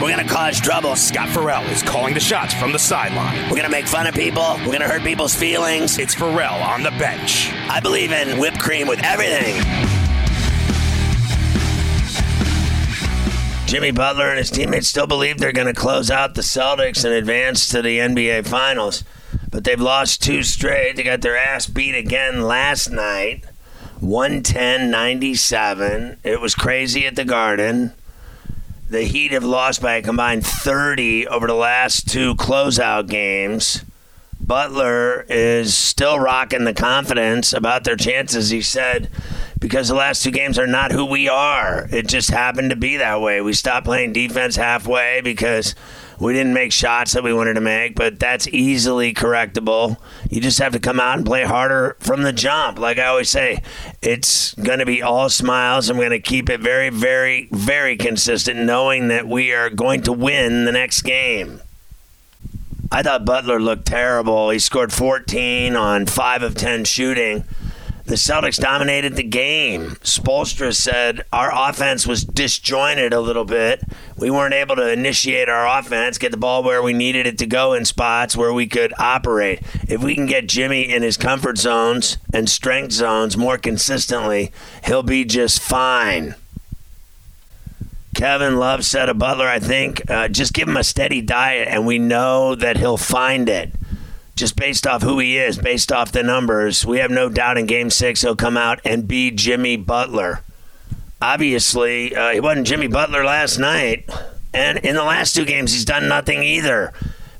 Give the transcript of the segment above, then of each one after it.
We're gonna cause trouble. Scott Ferrall is calling the shots from the sideline. We're gonna make fun of people. We're gonna hurt people's feelings. It's Ferrall on the bench. I believe in whipped cream with everything. Jimmy Butler and his teammates still believe they're going to close out the Celtics and advance to the NBA Finals, but they've lost two straight. They got their ass beat again last night 110 97. It was crazy at the Garden. The Heat have lost by a combined 30 over the last two closeout games. Butler is still rocking the confidence about their chances. He said, because the last two games are not who we are. It just happened to be that way. We stopped playing defense halfway because we didn't make shots that we wanted to make, but that's easily correctable. You just have to come out and play harder from the jump. Like I always say, it's going to be all smiles. I'm going to keep it very, very, very consistent, knowing that we are going to win the next game. I thought Butler looked terrible. He scored 14 on 5 of 10 shooting the Celtics dominated the game. Spoelstra said our offense was disjointed a little bit. We weren't able to initiate our offense, get the ball where we needed it to go in spots where we could operate. If we can get Jimmy in his comfort zones and strength zones more consistently, he'll be just fine. Kevin Love said of Butler, I think, uh, just give him a steady diet and we know that he'll find it just based off who he is, based off the numbers, we have no doubt in game six he'll come out and be Jimmy Butler. Obviously, uh, he wasn't Jimmy Butler last night. And in the last two games, he's done nothing either.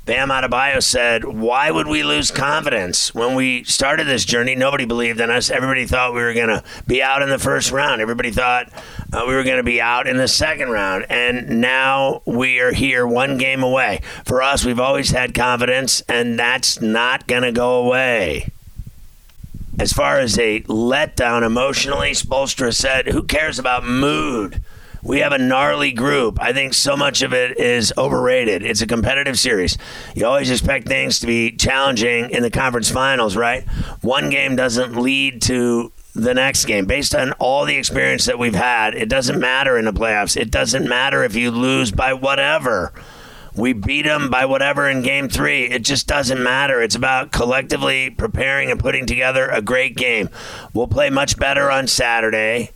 Bam Adebayo said, Why would we lose confidence? When we started this journey, nobody believed in us. Everybody thought we were going to be out in the first round. Everybody thought uh, we were going to be out in the second round. And now we are here one game away. For us, we've always had confidence, and that's not going to go away. As far as a letdown emotionally, Spoelstra said, Who cares about mood? We have a gnarly group. I think so much of it is overrated. It's a competitive series. You always expect things to be challenging in the conference finals, right? One game doesn't lead to the next game. Based on all the experience that we've had, it doesn't matter in the playoffs. It doesn't matter if you lose by whatever. We beat them by whatever in game three. It just doesn't matter. It's about collectively preparing and putting together a great game. We'll play much better on Saturday.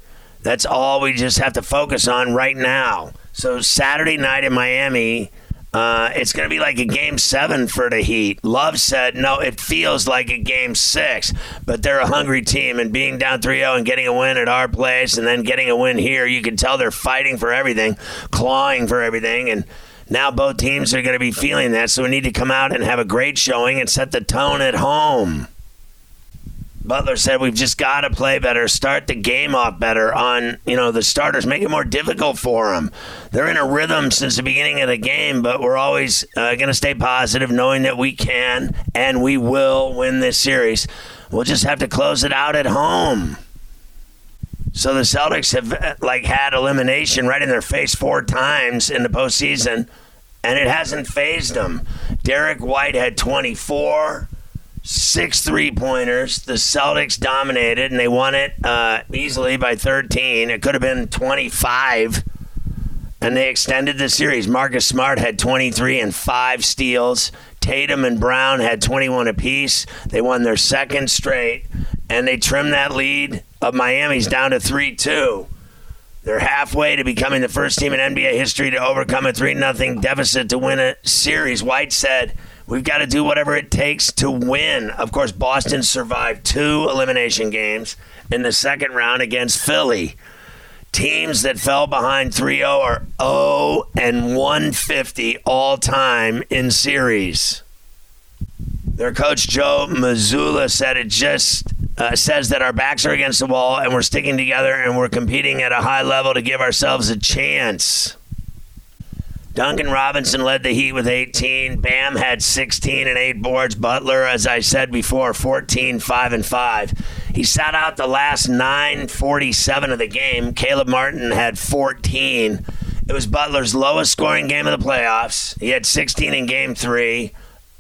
That's all we just have to focus on right now. So Saturday night in Miami, uh, it's going to be like a game seven for the Heat. Love said, no, it feels like a game six, but they're a hungry team. And being down 3 0 and getting a win at our place and then getting a win here, you can tell they're fighting for everything, clawing for everything. And now both teams are going to be feeling that. So we need to come out and have a great showing and set the tone at home. Butler said we've just got to play better, start the game off better on, you know, the starters, make it more difficult for them. They're in a rhythm since the beginning of the game, but we're always uh, going to stay positive, knowing that we can and we will win this series. We'll just have to close it out at home. So the Celtics have like had elimination right in their face four times in the postseason, and it hasn't phased them. Derrick White had 24 six three pointers. The Celtics dominated and they won it uh, easily by 13. It could have been 25. And they extended the series. Marcus Smart had 23 and five steals. Tatum and Brown had 21 apiece. They won their second straight, and they trimmed that lead of Miami's down to 3 2. They're halfway to becoming the first team in NBA history to overcome a 3 0 deficit to win a series. White said, We've got to do whatever it takes to win. Of course, Boston survived two elimination games in the second round against Philly. Teams that fell behind 3 0 are 0 and 150 all time in series. Their coach Joe Mazzulla said it just uh, says that our backs are against the wall and we're sticking together and we're competing at a high level to give ourselves a chance. Duncan Robinson led the Heat with 18. Bam had 16 and 8 boards. Butler, as I said before, 14, 5 and 5. He sat out the last 9:47 of the game. Caleb Martin had 14. It was Butler's lowest scoring game of the playoffs. He had 16 in game 3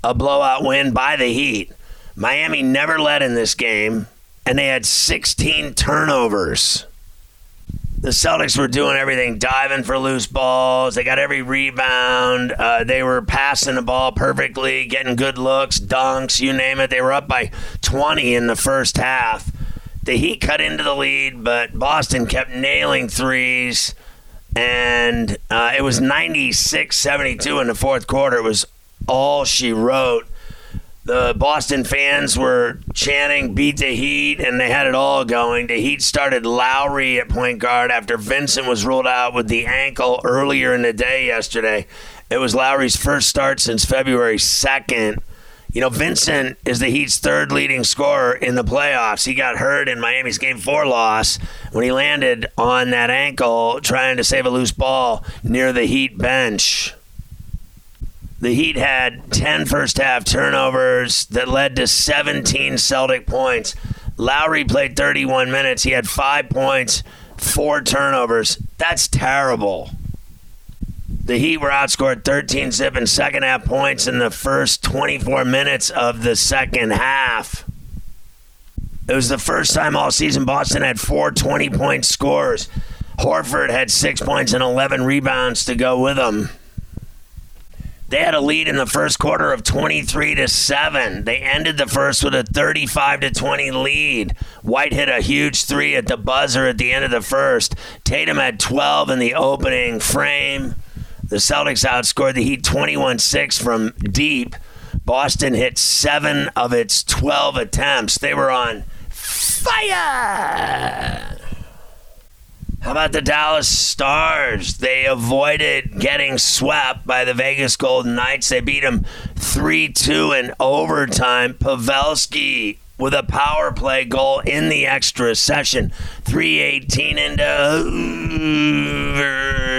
a blowout win by the Heat. Miami never led in this game, and they had 16 turnovers. The Celtics were doing everything, diving for loose balls. They got every rebound. Uh, they were passing the ball perfectly, getting good looks, dunks, you name it. They were up by 20 in the first half. The Heat cut into the lead, but Boston kept nailing threes. And uh, it was 96 72 in the fourth quarter. It was all she wrote. The Boston fans were chanting "Beat the Heat," and they had it all going. The Heat started Lowry at point guard after Vincent was ruled out with the ankle earlier in the day yesterday. It was Lowry's first start since February 2nd. You know, Vincent is the Heat's third leading scorer in the playoffs. He got hurt in Miami's game four loss when he landed on that ankle trying to save a loose ball near the Heat bench. The Heat had 10 first half turnovers that led to 17 Celtic points. Lowry played 31 minutes. He had five points, four turnovers. That's terrible. The Heat were outscored 13 zip in second half points in the first 24 minutes of the second half. It was the first time all season Boston had four 20 point scores. Horford had six points and 11 rebounds to go with them. They had a lead in the first quarter of 23 to 7. They ended the first with a 35 to 20 lead. White hit a huge 3 at the buzzer at the end of the first. Tatum had 12 in the opening frame. The Celtics outscored the Heat 21-6 from deep. Boston hit 7 of its 12 attempts. They were on fire. How about the Dallas Stars? They avoided getting swept by the Vegas Golden Knights. They beat them 3 2 in overtime. Pavelski with a power play goal in the extra session. 318 into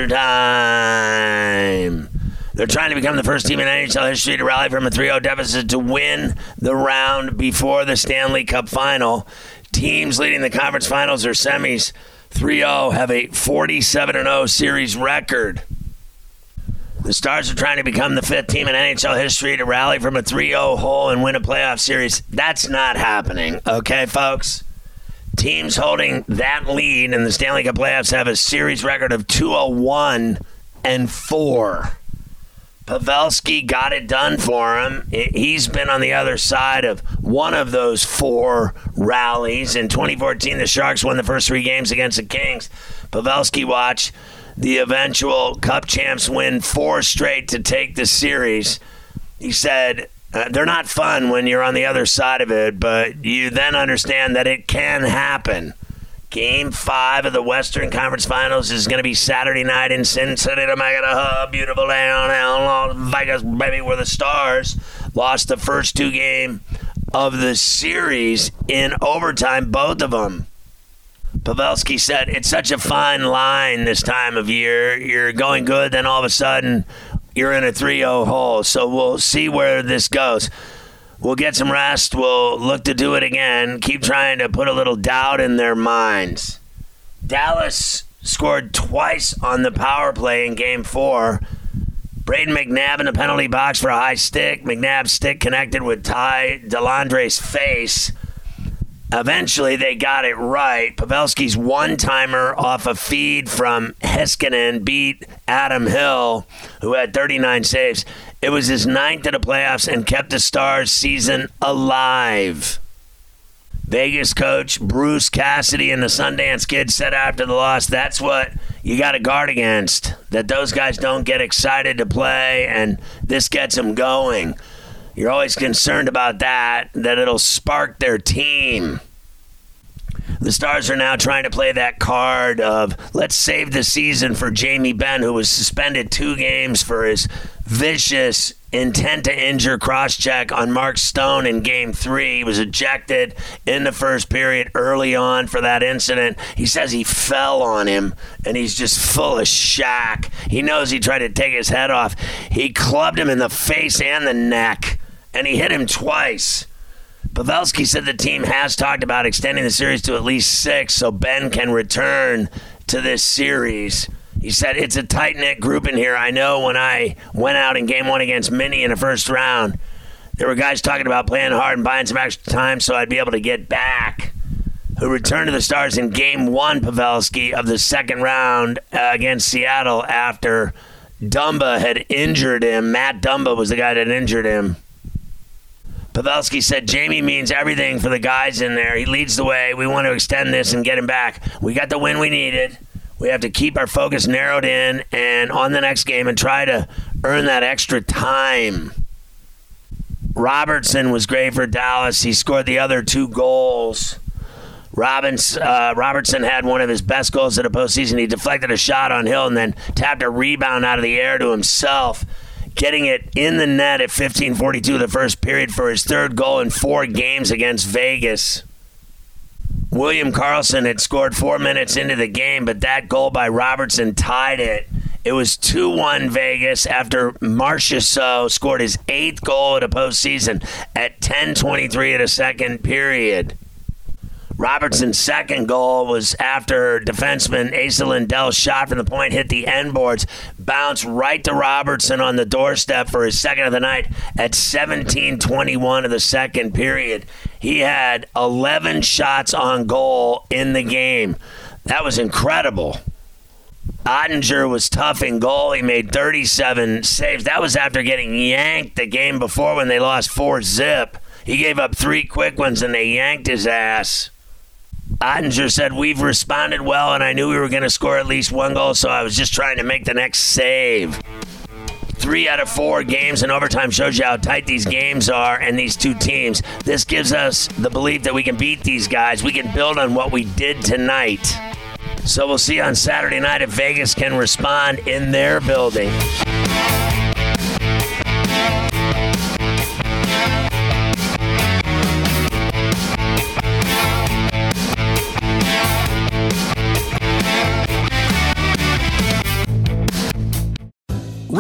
overtime. They're trying to become the first team in NHL history to rally from a 3 0 deficit to win the round before the Stanley Cup final. Teams leading the conference finals or semis 3 0 have a 47 0 series record. The Stars are trying to become the fifth team in NHL history to rally from a 3 0 hole and win a playoff series. That's not happening, okay, folks? Teams holding that lead in the Stanley Cup playoffs have a series record of 201 and 4. Pavelski got it done for him. He's been on the other side of one of those four rallies. In 2014, the Sharks won the first three games against the Kings. Pavelski watched the eventual Cup champs win four straight to take the series. He said, uh, they're not fun when you're on the other side of it, but you then understand that it can happen. Game five of the Western Conference Finals is going to be Saturday night in Sin City, the Mega Hub. Beautiful down in Las Vegas, baby, where the Stars lost the first two game of the series in overtime, both of them. Pavelski said, It's such a fine line this time of year. You're going good, then all of a sudden you're in a 3 0 hole. So we'll see where this goes. We'll get some rest. We'll look to do it again. Keep trying to put a little doubt in their minds. Dallas scored twice on the power play in game four. Brayden McNabb in the penalty box for a high stick. McNabb's stick connected with Ty Dellandrea's face. Eventually, they got it right. Pavelski's one timer off a feed from Heiskanen beat Adin Hill, who had 39 saves. It was his ninth in the playoffs and kept the Stars season alive. Vegas coach Bruce Cassidy and the Sundance Kid said after the loss, that's what you got to guard against. That those guys don't get excited to play, and this gets them going. You're always concerned about that, that it'll spark their team. The Stars are now trying to play that card of let's save the season for Jamie Benn, who was suspended two games for his vicious intent to injure cross check on Mark Stone in game three. He was ejected in the first period early on for that incident. He says he fell on him and he's just full of shock. He knows he tried to take his head off. He clubbed him in the face and the neck and he hit him twice. Pavelski said the team has talked about extending the series to at least six so Benn can return to this series. He said, It's a tight knit group in here. I know when I went out in game one against Minnie in the first round, there were guys talking about playing hard and buying some extra time so I'd be able to get back. Who returned to the Stars in game one, Pavelski, of the second round uh, against Seattle after Dumba had injured him. Matt Dumba was the guy that injured him. Pavelski said Jamie means everything for the guys in there. He leads the way. We want to extend this and get him back. We got the win we needed. We have to keep our focus narrowed in and on the next game and try to earn that extra time. Robertson was great for Dallas. He scored the other two goals. Robbins, uh, Robertson had one of his best goals of the postseason. He deflected a shot on Hill and then tapped a rebound out of the air to himself getting it in the net at 15:42 the first period for his third goal in four games against Vegas. William Karlsson had scored four minutes into the game, but that goal by Robertson tied it. It was 2 1 Vegas after Marchessault scored his eighth goal of the postseason at 10.23 of the second period. Robertson's second goal was after defenseman Esa Lindell's shot from the point hit the end boards, bounced right to Robertson on the doorstep for his second of the night at 17:21 of the second period. He had 11 shots on goal in the game. That was incredible. Oettinger was tough in goal. He made 37 saves. That was after getting yanked the game before when they lost 4 zip. He gave up three quick ones and they yanked his ass. Oettinger said, We've responded well, and I knew we were going to score at least one goal, so I was just trying to make the next save. Three out of four games in overtime shows you how tight these games are and these two teams. This gives us the belief that we can beat these guys. We can build on what we did tonight. So we'll see on Saturday night if Vegas can respond in their building.